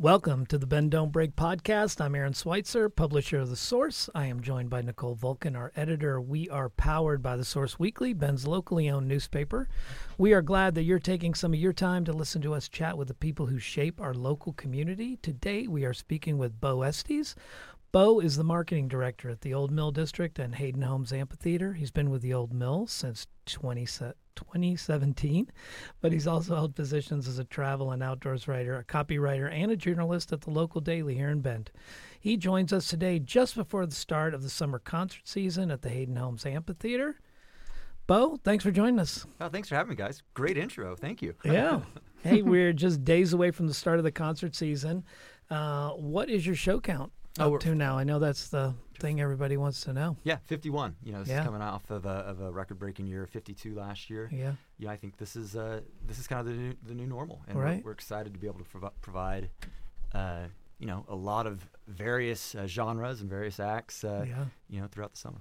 Welcome to the Bend Don't Break podcast. I'm Aaron Switzer, publisher of The Source. I am joined by Nicole Vulcan, our editor. We are powered by The Source Weekly, Bend's locally owned newspaper. We are glad that you're taking some of your time to listen to us chat with the people who shape our local community. Today, we are speaking with Beau Eastes. Beau is the marketing director at the Old Mill District and Hayden Homes Amphitheater. He's been with the Old Mill since 20, 2017, but he's also held positions as a travel and outdoors writer, a copywriter, and a journalist at the local daily here in Bend. He joins us today just before the start of the summer concert season at the Hayden Homes Amphitheater. Beau, thanks for joining us. Oh, thanks for having me, guys. Great intro. Thank you. Yeah. hey, we're just days away from the start of the concert season. Uh, what is your show count Oh, up to now? I know that's the thing everybody wants to know. Yeah, 51. You know, this Yeah. is coming off of a, of a record-breaking year, 52 last year. Yeah. Yeah, I think this is uh, this is kind of the new, the new normal, and Right. we're, we're excited to be able to provi- provide, uh, you know, a lot of various uh, genres and various acts, uh, Yeah. you know, throughout the summer.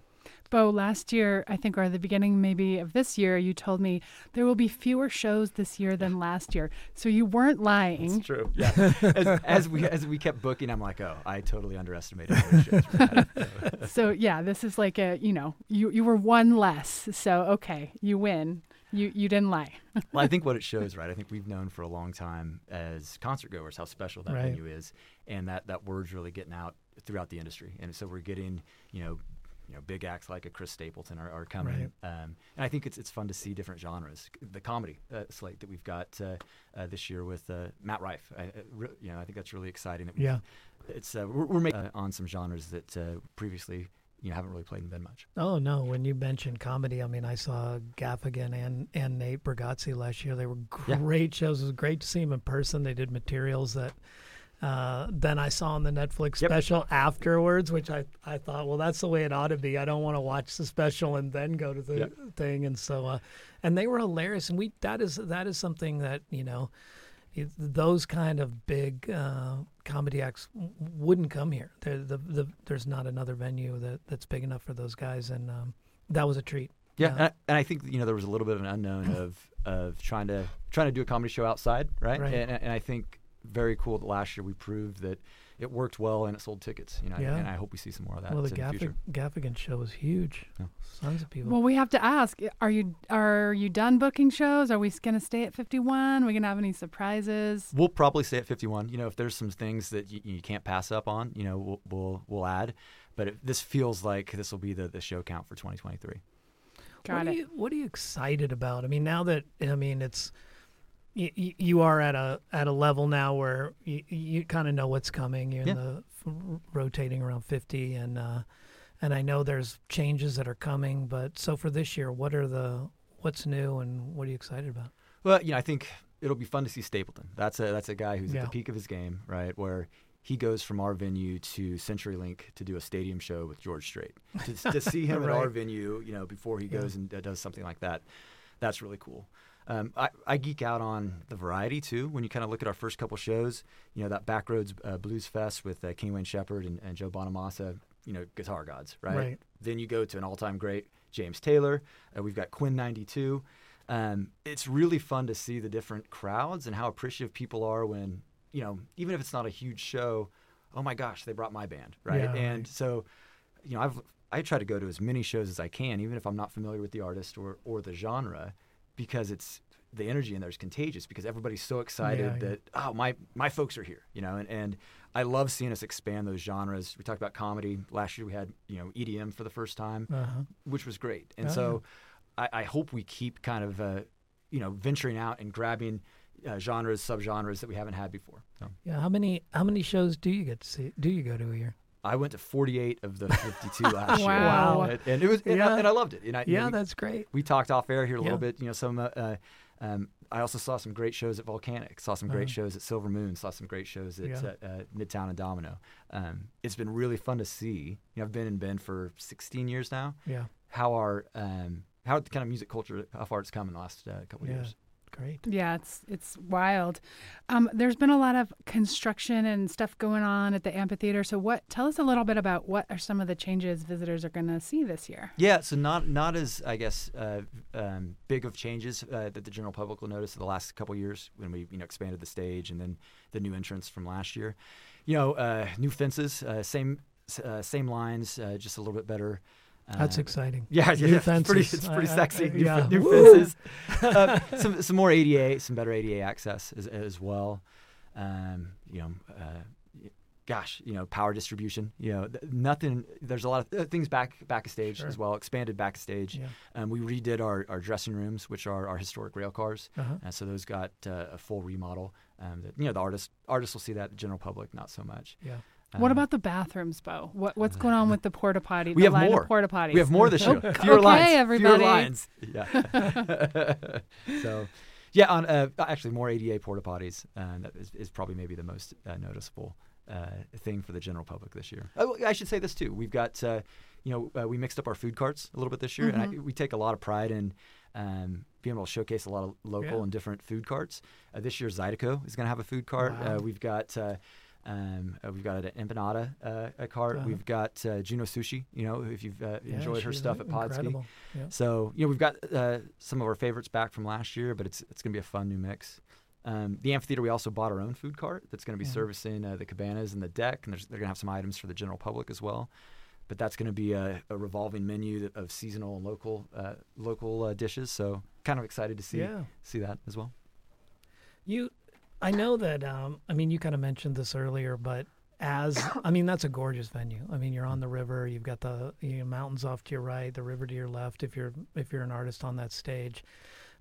Beau, last year, I think, or the beginning maybe of this year, you told me there will be fewer shows this year than last year. So you weren't lying. true. Yeah. as, as we as we kept booking, I'm like, oh, I totally underestimated those shows. So yeah, this is like a, you know, you, you were one less. So okay, you win. You you didn't lie. well, I think what it shows, right? I think we've known for a long time as concert goers how special that Right. venue is, and that that word's really getting out throughout the industry. And so we're getting, you know, you know, big acts like a Chris Stapleton are, are coming. Um, and I think it's it's fun to see different genres. The comedy uh, slate that we've got uh, uh, this year with uh, Matt Rife, I, re- you know, I think that's really exciting. That Yeah. it's uh, we're, we're making uh, on some genres that uh, previously you know haven't really played in Bend much. Oh no! When you mentioned comedy, I mean, I saw Gaffigan and and Nate Bargatze last year. They were Yeah. great shows. It was great to see them in person. They did materials that uh, then I saw on the Netflix Yep. special afterwards, which I I thought, well, that's the way it ought to be. I don't want to watch the special and then go to the Yep. thing. And so, uh, and they were hilarious. And we that is that is something that you know. Those kind of big uh, comedy acts wouldn't come here. There, the, the, there's not another venue that, that's big enough for those guys, and um, that was a treat. Yeah, Yeah. And, I, and I think you know there was a little bit of an unknown of of trying to trying to do a comedy show outside, right? Right. And, and I think very cool that last year we proved that it worked well and it sold tickets. You know, Yeah. and I hope we see some more of that well, the in the Gaffig. Gaffigan show was huge. Yeah. Tons of people. Well, we have to ask: Are you are you done booking shows? Are we going to stay at fifty one? We going to have any surprises? We'll probably stay at 51. You know, if there's some things that you, you can't pass up on, you know, we'll we'll, we'll add. But it, this feels like this will be the, the show count for 2023. Got what it. Are you, what are you excited about? I mean, now that I mean, it's you, you are at a at a level now where you, you kind of know what's coming. You're Yeah. in the f- rotating around fifty, and uh, and I know there's changes that are coming. But so for this year, what are the what's new and what are you excited about? Well, you know, I think it'll be fun to see Stapleton. That's a that's a guy who's Yeah. at the peak of his game, right? Where he goes from our venue to CenturyLink to do a stadium show with George Strait. To, to see him at our venue, you know, before he Yeah. goes and uh, does something like that, that's really cool. Um, I, I geek out on the variety too. When you kind of look at our first couple shows, you know that Backroads uh, Blues Fest with uh, Kenny Wayne Shepherd and, and Joe Bonamassa, you know, guitar gods, right? Right. Then you go to an all-time great James Taylor. Uh, we've got Quinn '92. Um, it's really fun to see the different crowds and how appreciative people are when you know, even if it's not a huge show. Oh my gosh, they brought my band, right? Yeah, and right. so, you know, I've I try to go to as many shows as I can, even if I'm not familiar with the artist or or the genre, because it's the energy in there is contagious because everybody's so excited Yeah, yeah. that oh my my folks are here, you know, and, and I love seeing us expand those genres. We talked about comedy last year. We had you know EDM for the first time, Uh-huh. which was great, and Oh, so I, I hope we keep kind of uh, you know venturing out and grabbing uh, genres, subgenres that we haven't had before. So. Yeah. How many how many shows do you get to see? Do you go to a year? I went to 48 of the 52 last year. Wow. And, and it was, and, Yeah. I, and I loved it. And I, you know, Yeah, we- that's great. we talked off air here a Yeah. little bit. You know, some. Uh, uh, um, I also saw some great shows at Volcanic. Saw some great Uh-huh. shows at Silver Moon. Saw some great shows at Yeah. uh, uh, Midtown and Domino. Um, it's been really fun to see. You know, I've been in Bend for 16 years now. Yeah. How our um, how the kind of music culture, how far it's come in the last uh, couple of Yeah. years. Great. Yeah, it's it's wild. Um, there's been a lot of construction and stuff going on at the amphitheater. So, what? Tell us a little bit about what are some of the changes visitors are going to see this year. Yeah, so not not as I guess uh, um, big of changes uh, that the general public will notice in the last couple years when we you know expanded the stage and then the new entrance from last year. You know, uh, new fences, uh, same uh, same lines, uh, just a little bit better. That's Uh, exciting. Yeah, yeah, it's pretty, it's pretty I- I- sexy. I- new, yeah. new fences, uh, some some more ADA, some better ADA access as, as well. Um, you know, uh, gosh, you know, power distribution. You know, th- nothing. There's a lot of uh, things back back a stage Sure. as well. Expanded backstage. Yeah. Um, we redid our, our dressing rooms, which are our historic rail cars. Uh-huh. Uh, so those got uh, a full remodel. Um, that, you know, the artist artists will see that. The general public, not so much. Yeah. What Um, about the bathrooms, Beau? What what's going on with the porta potty? We have more. Porta potties. We have more this year. Oh, Fewer okay, lines. everybody. Fewer lines. Yeah. so, yeah. On uh, actually more ADA porta potties. Uh, that is, is probably maybe the most uh, noticeable uh, thing for the general public this year. Oh, I should say this too. We've got uh, you know uh, we mixed up our food carts a little bit this year, and I, we take a lot of pride in. Um, being able to showcase a lot of local Yeah. and different food carts. Uh, this year, Zydeco is going to have a food cart. Wow. Uh, we've got uh, um, uh, we've got an empanada uh, a cart. Uh-huh. We've got uh, Juno Sushi. You know, if you've uh, Yeah, enjoyed her stuff at Podski. Yeah. So you know we've got uh, some of our favorites back from last year, but it's it's going to be a fun new mix. Um, the amphitheater, we also bought our own food cart that's going to be Mhm. servicing uh, the cabanas and the deck, and there's, they're going to have some items for the general public as well. But that's going to be a, a revolving menu of seasonal and local uh, local uh, dishes. So kind of excited to see Yeah. see that as well. You, I know that. Um, I mean, you kind of mentioned this earlier, but as I mean, that's a gorgeous venue. I mean, you're on the river. You've got the you know, mountains off to your right, the river to your left. If you're if you're an artist on that stage,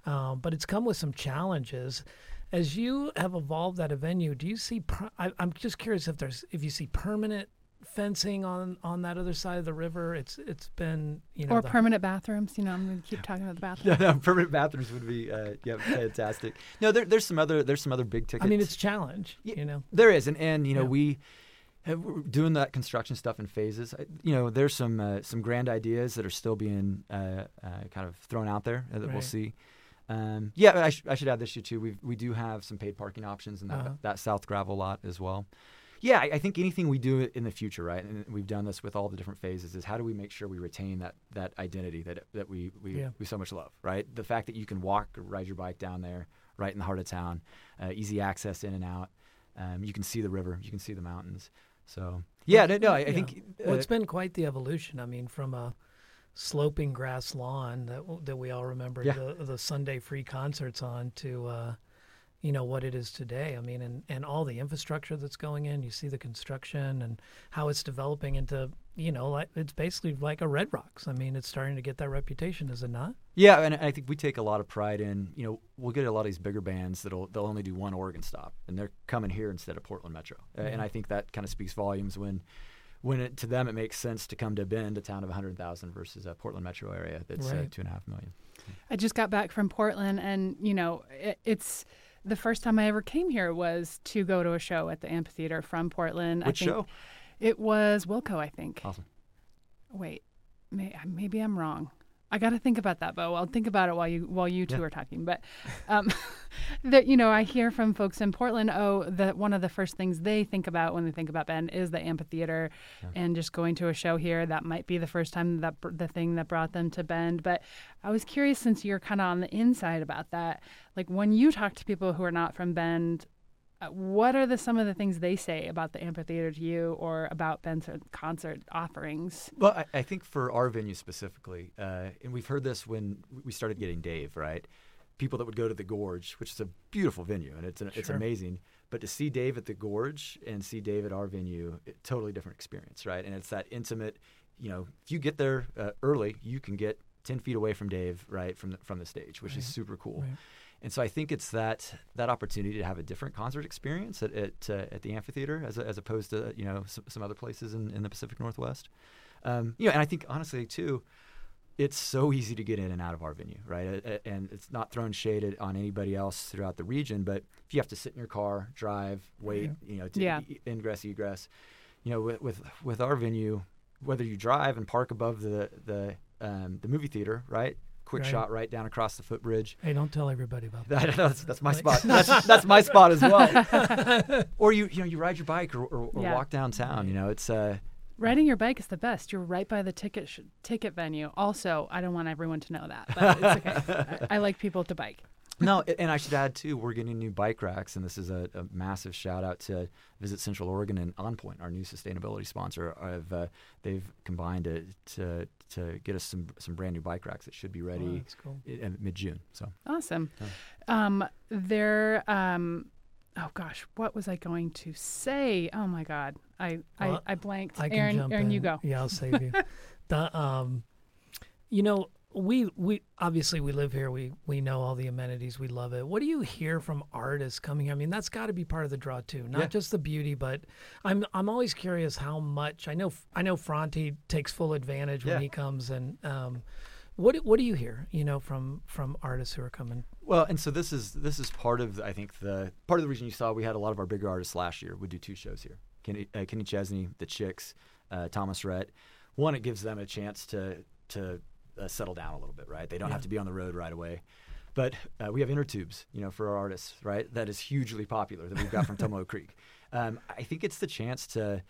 um, but it's come with some challenges. As you have evolved that venue, do you see? Per, I, I'm just curious if there's if you see permanent fencing on on that other side of the river. It's it's been you know or permanent bathrooms. You know, I'm going to keep talking about the bathrooms. Yeah, no, permanent bathrooms would be uh, yeah fantastic. No, there, there's some other there's some other big tickets. I mean, it's a challenge. You know. There is, and and you know Yeah. we have, we're doing that construction stuff in phases. I- You know, there's some uh, some grand ideas that are still being uh, uh, kind of thrown out there that we'll see. Um, yeah, I, sh- I should add this year too. We we do have some paid parking options in that Uh-huh. that south gravel lot as well. Yeah, I, I think anything we do in the future, right? And we've done this with all the different phases. Is how do we make sure we retain that that identity that that we we, Yeah. we so much love, right? The fact that you can walk or ride your bike down there, right in the heart of town, uh, easy access in and out. Um, you can see the river, you can see the mountains. So yeah, no, no I, I Yeah. think Well, uh, it's been quite the evolution. I mean, from a sloping grass lawn that that we all remember Yeah. the the Sunday free concerts on to uh, you know what it is today. I mean, and and all the infrastructure that's going in. You see the construction and how it's developing into you know like it's basically like a Red Rocks. I mean, it's starting to get that reputation, is it not? Yeah, and I think we take a lot of pride in, you know, we'll get a lot of these bigger bands that'll they'll only do one Oregon stop, and they're coming here instead of Portland Metro, Uh, and. I think that kind of speaks volumes when, when it, to them it makes sense to come to Bend, a town of 100,000, versus a Portland Metro area that's uh, two and a half million. I just got back from Portland, and you know, it, it's the first time I ever came here was to go to a show at the amphitheater from Portland. Which I think show? It was Wilco, I think. Awesome. Wait, may, maybe I'm wrong. I got to think about that, Beau. I'll think about it while you while you two Yeah. are talking. But um, that you know, I hear from folks in Portland. Oh, that one of the first things they think about when they think about Bend is the amphitheater, Yeah. and just going to a show here. That might be the first time that br- the thing that brought them to Bend. But I was curious, since you're kind of on the inside about that, like when you talk to people who are not from Bend. Uh, what are the some of the things they say about the amphitheater to you, or about Bend's concert offerings? Well, I, I think for our venue specifically, uh, and we've heard this when we started getting Dave, right? People that would go to the Gorge, which is a beautiful venue and it's it's Sure. amazing, but to see Dave at the Gorge and see Dave at our venue, it, totally different experience, right? And it's that intimate. You know, if you get there uh, early, you can get ten feet away from Dave, right from the, from the stage, which is super cool. Right. And so I think it's that that opportunity to have a different concert experience at at, uh, at the amphitheater as, as opposed to you know some, some other places in, in the Pacific Northwest. Um, you know, and I think honestly too, it's so easy to get in and out of our venue, right? And it's not throwing shade on anybody else throughout the region, but if you have to sit in your car, drive, wait, you know, to Yeah. e- ingress, egress, you know, with, with with our venue, whether you drive and park above the the um, the movie theater, right? Quick Right. shot right down across the footbridge. Hey, don't tell everybody about that. That, that's, that's my spot. That's, that's my spot as well. or you you know you ride your bike or, or, or Yeah. walk downtown. You know it's uh Riding your bike is the best. You're right by the ticket sh- ticket venue. Also, I don't want everyone to know that, but it's okay. I, I like people to bike. No, and I should add too, we're getting new bike racks, and this is a, a massive shout out to Visit Central Oregon and On Point, our new sustainability sponsor. I've, uh, they've combined to, to to get us some some brand new bike racks that should be Oh, ready that's cool. mid June. So Awesome. Um, there. Um, oh gosh, what was I going to say? Oh my God, I Well, I, I blanked. I can Aaron, jump Aaron, in. you go. Yeah, I'll save you. the, um, you know, we we obviously we live here. We we know all the amenities. We love it. What do you hear from artists coming? here? I mean, that's got to be part of the draw too. Not Yeah. just the beauty, but I'm I'm always curious how much. I know I know Franti takes full advantage when Yeah. he comes and. Um, what do- what do you hear? You know, from from artists who are coming. Well, and so this is this is part of I think the part of the reason you saw we had a lot of our bigger artists last year would do two shows here. Kenny, uh, Kenny Chesney, the Chicks, uh, Thomas Rhett. One, it gives them a chance to to uh, settle down a little bit, right? They don't Yeah. have to be on the road right away. But uh, we have inner tubes, you know, for our artists, right? That is hugely popular that we've got from Tumalo Creek. Um, I think it's the chance to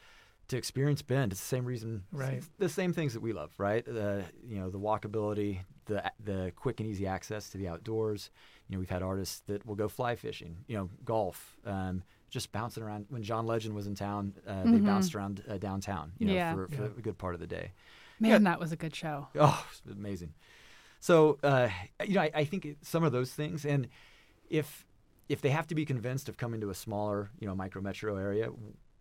to experience Bend. It's the same reason, Right. the same things that we love, right? The you know the walkability, the the quick and easy access to the outdoors. You know, we've had artists that will go fly fishing, you know, golf, um, just bouncing around. When John Legend was in town, uh, they Mhm. bounced around uh, downtown, you know, Yeah. for, for Yeah. a good part of the day. Man, Yeah. that was a good show. Oh, amazing. So, uh, you know, I, I think it, some of those things, and if if they have to be convinced of coming to a smaller, you know, micro metro area,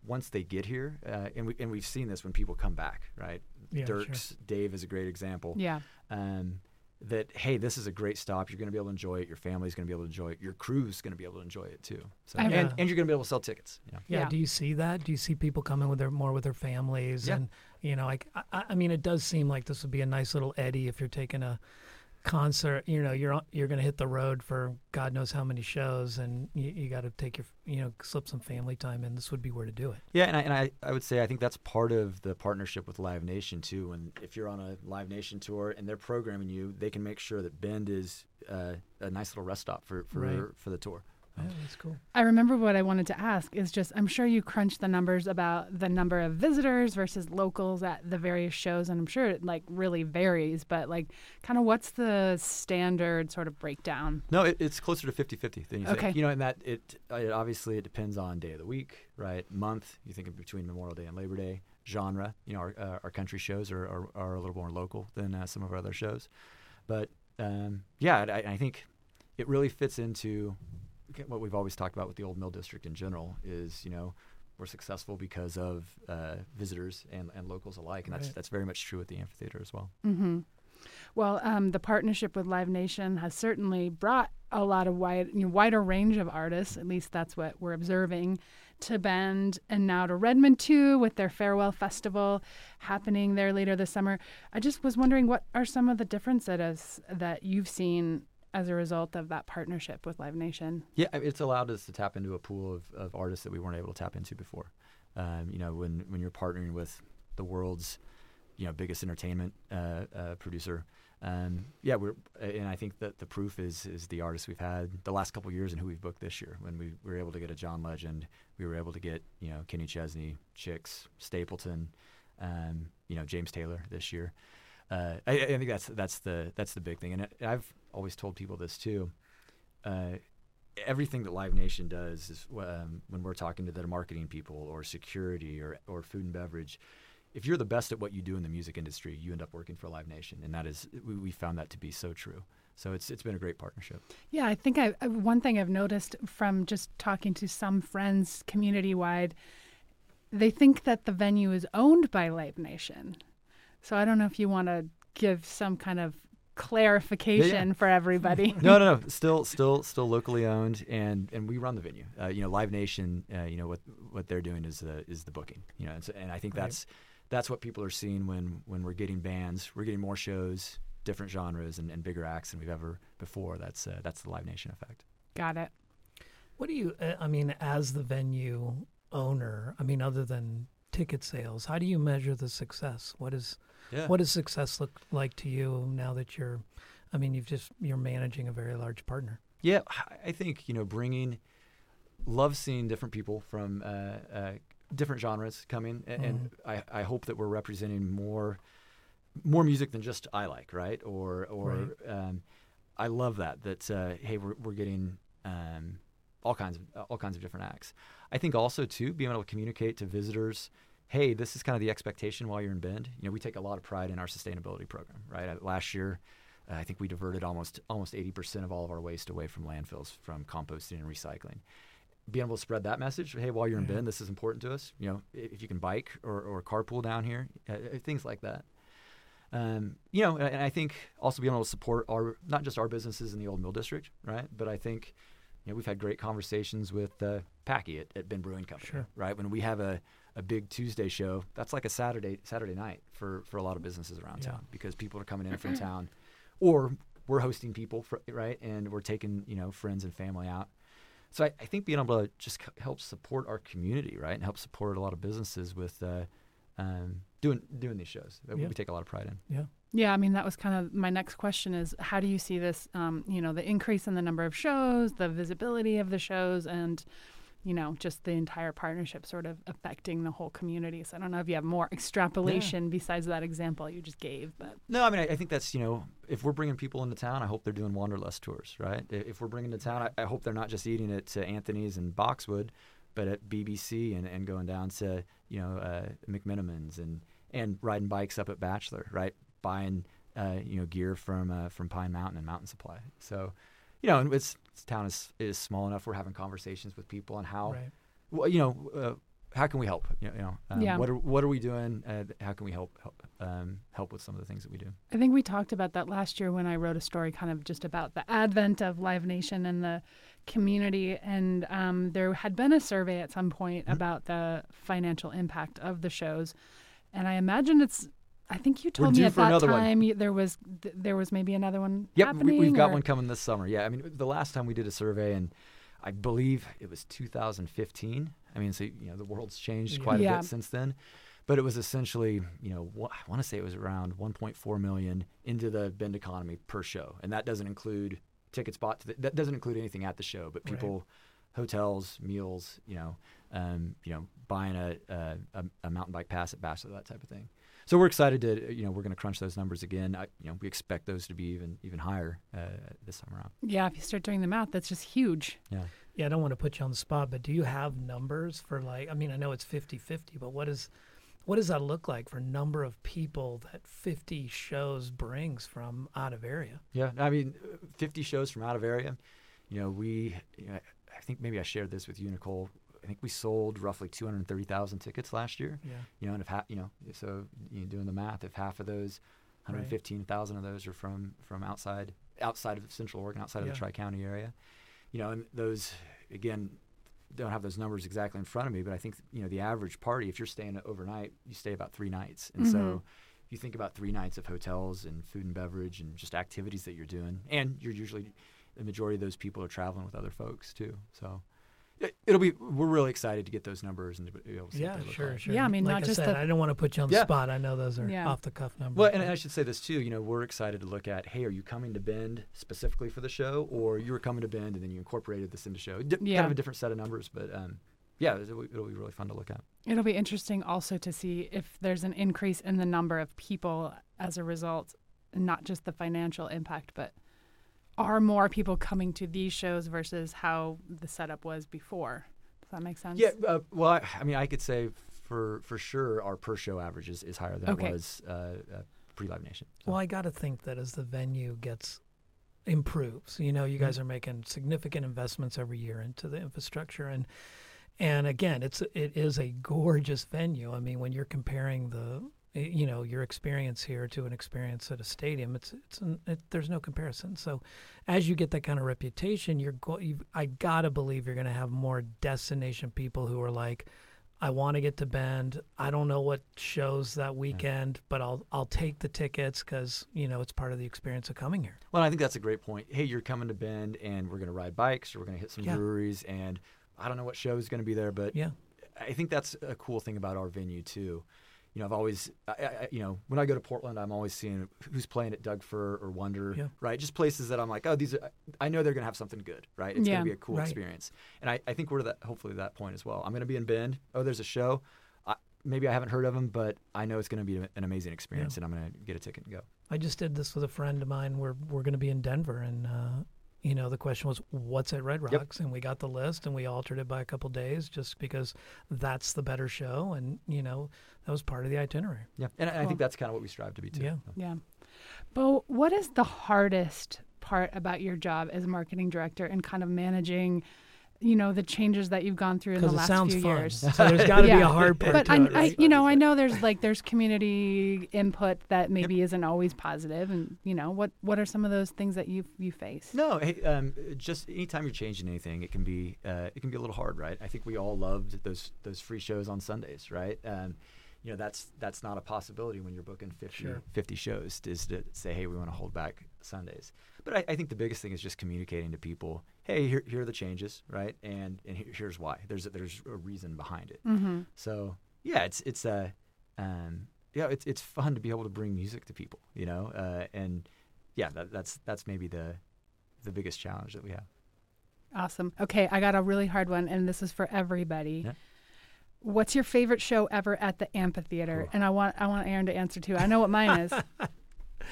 once they get here, uh, and we and we've seen this when people come back, right? Yeah, sure. Dierks, Dave is a great example. Yeah. Um, that hey, this is a great stop. You're going to be able to enjoy it. Your family's going to be able to enjoy it. Your crew's going to be able to enjoy it too. So, I- and, and you're going to be able to sell tickets. You know? Yeah, Yeah. Do you see that? Do you see people coming with their more with their families? Yeah. And you know, like I, I mean, it does seem like this would be a nice little eddy if you're taking a concert. You know, you're you're going to hit the road for God knows how many shows, and you, you got to take your you know slip some family time in. This would be where to do it. Yeah, and I, and I, I would say I think that's part of the partnership with Live Nation too. And if you're on a Live Nation tour and they're programming you, they can make sure that Bend is uh, a nice little rest stop for for, Right. for the tour. Yeah, that's cool. I remember what I wanted to ask is just I'm sure you crunched the numbers about the number of visitors versus locals at the various shows and I'm sure it like really varies but like kind of what's the standard sort of breakdown? No, it, it's closer to 50-50 than you Okay. think. You know, and that it, it obviously it depends on day of the week, right? Month. You think of between Memorial Day and Labor Day. Genre. You know, our uh, our country shows are, are, are a little more local than uh, some of our other shows, but um, yeah, I, I think it really fits into what we've always talked about with the old mill district in general. Is you know we're successful because of uh, visitors and, and locals alike, and that's Right. that's very much true at the amphitheater as well. Mm-hmm. Well, um, the partnership with Live Nation has certainly brought a lot of wide, you know, wider range of artists. At least that's what we're observing to Bend and now to Redmond too, with their Fairwell Festival happening there later this summer. I just was wondering what are some of the differences that you've seen as a result of that partnership with Live Nation. Yeah, it's allowed us to tap into a pool of, of artists that we weren't able to tap into before. Um, you know, when when you're partnering with the world's you know biggest entertainment uh, uh, producer, um, yeah, we're and I think that the proof is is the artists we've had the last couple years and who we've booked this year. When we were able to get a John Legend, we were able to get you know Kenny Chesney, Chicks, Stapleton, um, you know James Taylor this year. Uh, I, I think that's that's the that's the big thing, and I've always told people this too. Uh, everything that Live Nation does is um, when we're talking to the marketing people or security or, or food and beverage. If you're the best at what you do in the music industry, you end up working for Live Nation, and that is we, we found that to be so true. So it's it's been a great partnership. Yeah, I think I one thing I've noticed from just talking to some friends community wide, they think that the venue is owned by Live Nation. So I don't know if you want to give some kind of clarification for everybody. no, no, no. Still, still, still locally owned, and and we run the venue. Uh, you know, Live Nation. Uh, you know what what they're doing is the is the booking. You know, and, so, and I think Right. that's that's what people are seeing when when we're getting bands. We're getting more shows, different genres, and, and bigger acts than we've ever before. That's uh, that's the Live Nation effect. Got it. What do you? uh, I mean, as the venue owner, I mean, other than ticket sales, how do you measure the success? What is Yeah. what does success look like to you now that you're I mean, you've just you're managing a very large partner. Yeah, I think you know bringing love seeing different people from uh, uh, different genres coming, and, mm-hmm. and I, I, hope that we're representing more more music than just I like, right? Or or right. Um, I love that that uh, hey we're we're getting um, all kinds of all kinds of different acts. I think also too being able to communicate to visitors. Hey, this is kind of the expectation while you're in Bend. You know, we take a lot of pride in our sustainability program. Right, uh, last year, uh, I think we diverted almost almost 80% of all of our waste away from landfills from composting and recycling. Being able to spread that message, hey, while you're in Bend, this is important to us. You know, if you can bike or, or carpool down here, uh, uh, things like that. Um, you know, and I think also being able to support our not just our businesses in the old mill district, right? But I think you know we've had great conversations with uh, Packy at, at Bend Brewing Company, sure. right? When we have a, a big Tuesday show, that's like a Saturday Saturday night for for a lot of businesses around yeah. town because people are coming in from town or we're hosting people, for, right? And we're taking you know friends and family out. So I, I think being able to just help support our community, right, and help support a lot of businesses with uh, um, doing doing these shows that yeah. we take a lot of pride in. Yeah. Yeah, I mean that was kind of my next question is how do you see this um, you know, the increase in the number of shows, the visibility of the shows and you know, just the entire partnership sort of affecting the whole community. So I don't know if you have more extrapolation yeah. besides that example you just gave, but no, I mean, I, I, think that's you know, if we're bringing people into town, I hope they're doing wanderlust tours, right? If we're bringing to town, I, I hope they're not just eating at Anthony's and Boxwood, but at BBC and, and going down to you know uh, McMenamins and and riding bikes up at Bachelor, right? Buying uh, you know gear from uh, from Pine Mountain and Mountain Supply. So you know, and it's, this town is is small enough. We're having conversations with people on how, right. well, you know, uh, how can we help? You know, um, yeah. what are what are we doing? Uh, how can we help help um, help with some of the things that we do? I think we talked about that last year when I wrote a story, kind of just about the advent of Live Nation and the community. And um, there had been a survey at some point mm-hmm. about the financial impact of the shows, and I imagine it's I think you told me at that time you, there was th- there was maybe another one. Yep, we, have got one coming this summer. Yeah, I mean the last time we did a survey, and I believe it was 2015. I mean, so you know the world's changed quite yeah. a bit since then, but it was essentially you know wh- I want to say it was around 1.4 million into the Bend economy per show, and that doesn't include ticket spot. The, that doesn't include anything at the show, but people. Right. Hotels, meals, you know, um, you know, buying a, a, a mountain bike pass at Bachelor, that type of thing so we're excited to you know we're going to crunch those numbers again. I, you know we expect those to be even even higher uh, this time around. Yeah, if you start doing the math, that's just huge. Yeah. Yeah, I don't want to put you on the spot, but do you have numbers for like? I mean, I know it's 50-50, but what is what does that look like for number of people that 50 shows brings from out of area? Yeah, I mean, 50 shows from out of area. You know, we, you know, I think maybe I shared this with you, Nicole. I think we sold roughly 230,000 tickets last year. Yeah. You know, and if ha- you know, so you know, doing the math, if half of those, 115,000 right. of those are from from outside outside of Central Oregon, outside yeah. of the Tri County area, you know, and those again don't have those numbers exactly in front of me, but I think you know the average party, if you're staying overnight, you stay about three nights, and mm-hmm. so if you think about three nights of hotels and food and beverage and just activities that you're doing, and you're usually the majority of those people are traveling with other folks too, so it'll be we're really excited to get those numbers and to be able to see the numbers. yeah sure like. sure yeah i mean like not I just said, i don't want to put you on the yeah. spot i know those are yeah. off the cuff numbers well and i should say this too you know we're excited to look at hey are you coming to bend specifically for the show or you were coming to bend and then you incorporated this into show D- yeah. kind of a different set of numbers but um, yeah it'll, it'll be really fun to look at it'll be interesting also to see if there's an increase in the number of people as a result not just the financial impact but are more people coming to these shows versus how the setup was before Does that make sense? Yeah. Uh, well, I, I, mean, I could say for for sure our per show average is, is higher than okay. it was uh, uh, pre Live Nation. So. Well, I got to think that as the venue gets improves, you know, you guys mm-hmm. are making significant investments every year into the infrastructure and. And again, it's it is a gorgeous venue. I mean, when you're comparing the Eh, you know your experience here to an experience at a stadium it's it's an, it, there's no comparison. So as you get that kind of reputation you're going i gotta believe you're going to have more destination people who are like i want to get to bend. I don't know what shows that weekend but i'll i'll take the tickets because you know it's part of the experience of coming here. Well i think that's a great point. Hey you're coming to bend and we're going to ride bikes or we're going to hit some yeah. breweries and i don't know what show is going to be there but yeah. I think that's a cool thing about our venue too you know, I've always, I, I, you know, when I go to Portland, I'm always seeing who's playing at Doug Fir or Wonder, Yeah. right? Just places that I'm like, oh, these are, I know they're going to have something good, right? It's Yeah. going to be a cool Right. experience. And I, I think we're that, hopefully to that point as well. I'm going to be in Bend. Oh, there's a show. I, maybe I haven't heard of them, but I know it's going to be an amazing experience and I'm going to get a ticket and go. I just did this with a friend of mine. We're we're going to be in Denver, and uh, you know the question was what's at Red Yep. Rocks, and we got the list, and we altered it by a couple days just because that's the better show, and you know that was part of the itinerary. Yeah. And I- I think that's kind of what we strive to be too. Yeah. Yeah. But what is the hardest part about your job as marketing director and kind of managing, you know, the changes that you've gone through in the Because it last sounds few fun, years? so there's got to be a hard part But to I, it, I, you know, I know there's like there's community input that maybe isn't always positive, and you know, what what are some of those things that you you face? No, hey, um, just anytime you're changing anything, it can be uh, it can be a little hard, right? I think we all loved those those free shows on Sundays, right? Um, you know, that's that's not a possibility when you're booking 50, Sure. 50 shows is to say, hey, we want to hold back Sundays. But I, I think the biggest thing is just communicating to people, hey, here, here are the changes, right? And and here, here's why. There's a, there's a reason behind it. Mm-hmm. So yeah, it's it's a um, yeah, it's it's fun to be able to bring music to people, you know, uh, and yeah, that, that's that's maybe the the biggest challenge that we have. Awesome. Okay, I got a really hard one, and this is for everybody. Yeah. What's your favorite show ever at the amphitheater? Ooh. And I want I want Aaron to answer too. I know what mine is.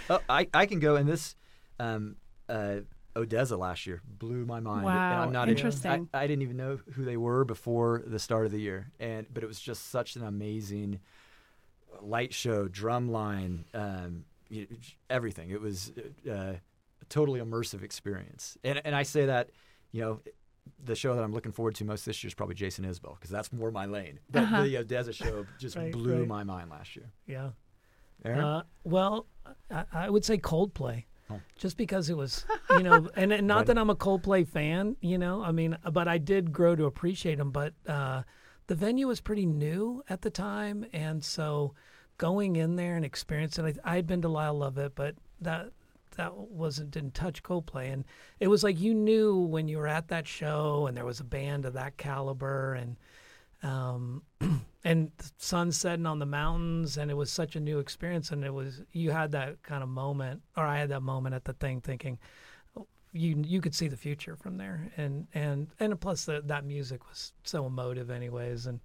Oh, I, I can go in this. Um, uh, ODESZA last year blew my mind. and Wow, I'm not even- interesting. I, I didn't even know who they were before the start of the year, and but it was just such an amazing light show, drum line, um, everything. It was uh, a totally immersive experience, and and I say that, you know. The show that I'm looking forward to most this year is probably Jason Isbell because that's more my lane. But Uh-huh. the ODESZA show just Right, blew right. my mind last year. Yeah. Uh, well, I, I would say Coldplay, Oh. just because it was, you know, and, and not Right. that I'm a Coldplay fan, you know, I mean, but I did grow to appreciate them. But uh, the venue was pretty new at the time, and so going in there and experiencing it, I had been to Lyle Lovett, but that that wasn't didn't touch Coldplay, and it was like you knew when you were at that show, and there was a band of that caliber, and um, and the sun setting on the mountains and it was such a new experience and it was you had that kind of moment or i had that moment at the thing thinking oh, you you could see the future from there and and and plus the, that music was so emotive anyways and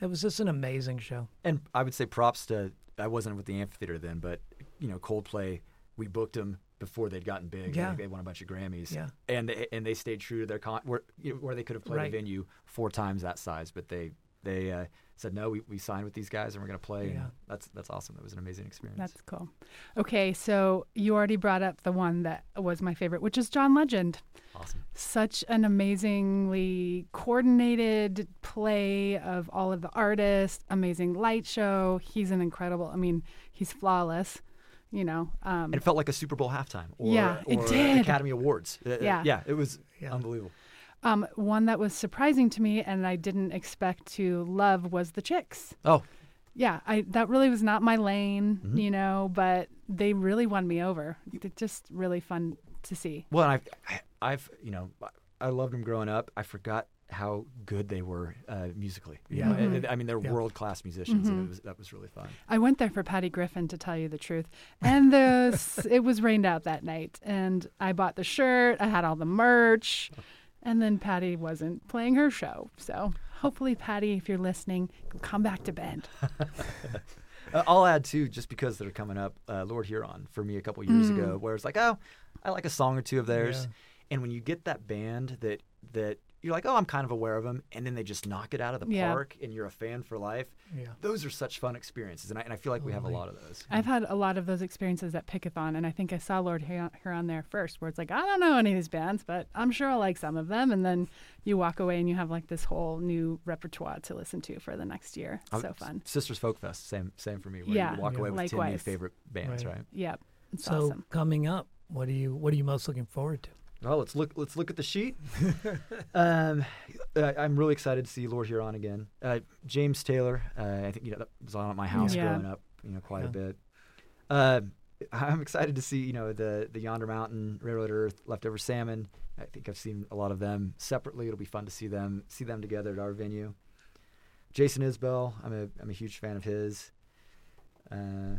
it was just an amazing show And I would say props to I wasn't with the amphitheater then, but you know Coldplay, we booked them before they'd gotten big. Yeah. they won a bunch of Grammys. Yeah. and they, and they stayed true to their con where you know, where they could have played Right. a venue four times that size, but they they uh, said no, we, we signed with these guys and we're going to play. Yeah. And that's that's awesome. That was an amazing experience. That's cool. Okay, so you already brought up the one that was my favorite, which is John Legend. awesome. Such an amazingly coordinated play of all of the artists, amazing light show. He's an incredible, I mean, he's flawless, you know. Um, And it felt like a Super Bowl halftime. Or, Yeah, it did. Academy Awards. Uh, uh, Yeah. yeah, it was Yeah. unbelievable. Um, one that was surprising to me and I didn't expect to love was the Chicks. Oh, Yeah, I that really was not my lane, Mhm. you know, but they really won me over. It's just really fun to see. Well, I've, I- I've, you know, I loved them growing up. I forgot how good they were uh, musically. Yeah. know? Mhm. And- I mean, they're Yeah. world class musicians, and Mhm. it was, that was really fun. I went there for Patty Griffin to tell you the truth, and the it was rained out that night, and I bought the shirt. I had all the merch, and then Patty wasn't playing her show. So hopefully, Patty, if you're listening, come back to Bend. Uh, I'll add too, just because they're coming up, uh, Lord Huron for me a couple years Mm. ago, where it's like, oh, I like a song or two of theirs, Yeah. and when you get that band that that you're like, oh, I'm kind of aware of them, and then they just knock it out of the Yeah. park, and you're a fan for life. yeah Those are such fun experiences, and I, and I feel like we have a lot of those. I've had a lot of those experiences at Pickathon, and I think I saw Lord Huron Huron there first, where it's like, I don't know any of these bands, but I'm sure I'll like some of them. And then you walk away and you have like this whole new repertoire to listen to for the next year. I- So fun. Sisters Folk Fest, same same for me. Where Yeah. you walk Yeah. away with ten new favorite bands, Right. right? Yep. It's so awesome. coming up what are you what are you most looking forward to Well, let's look. Let's look at the sheet. um, I- I'm really excited to see Lord Huron again. Uh, James Taylor. Uh, I think you know that was on at my house Yeah. growing up. You know, quite Yeah. a bit. Uh, I'm excited to see you know the the Yonder Mountain, Railroad Earth, Leftover Salmon. I think I've seen a lot of them separately. It'll be fun to see them see them together at our venue. Jason Isbell. I'm a I'm a huge fan of his. Uh,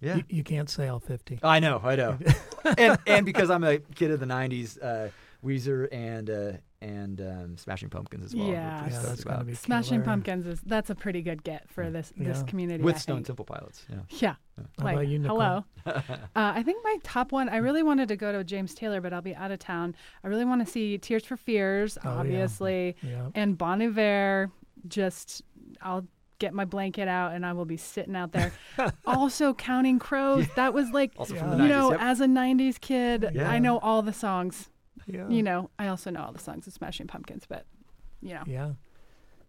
yeah. You, you can't say all 50. I know, I know. and and because I'm a kid of the '90s, uh, Weezer and uh, and um, Smashing Pumpkins as well. Yeah. Yeah, that's going about. to be Smashing killer. Pumpkins is that's a pretty good get for this this Yeah. community. with I Stone think. Temple Pilots. Yeah. Yeah. How like, about you, Nicole? hello. uh, I think my top one. I really wanted to go to James Taylor, but I'll be out of town. I really want to see Tears for Fears, Oh, yeah. obviously, Yeah. and Bon Iver. Just I'll get my blanket out and I will be sitting out there. also, Counting Crows. That was like Yeah. you 90s. know, yep. as a '90s kid, Yeah. I know all the songs. Yeah. You know, I also know all the songs of Smashing Pumpkins, but you know, Yeah.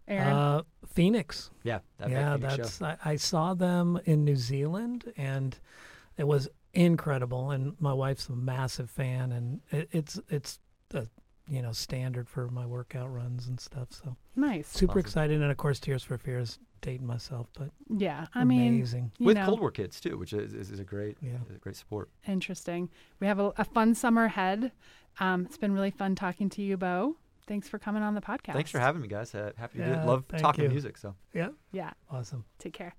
Aaron. Uh, Phoenix. yeah, that yeah, Phoenix that's. show. I, I saw them in New Zealand, and it was incredible. And my wife's a massive fan, and it, it's it's a you know standard for my workout runs and stuff. So nice. super awesome. excited, and of course, Tears for Fears. Dating myself, but Yeah, I mean, amazing. you with know, Cold War kids too, which is, is, is a great Yeah. is a great support. interesting. We have a, a fun summer ahead. Um, it's been really fun talking to you, Beau. Thanks for coming on the podcast. Thanks for having me, guys. Uh, happy to do it. Love talking you. music. So. Yeah, Yeah, awesome. take care.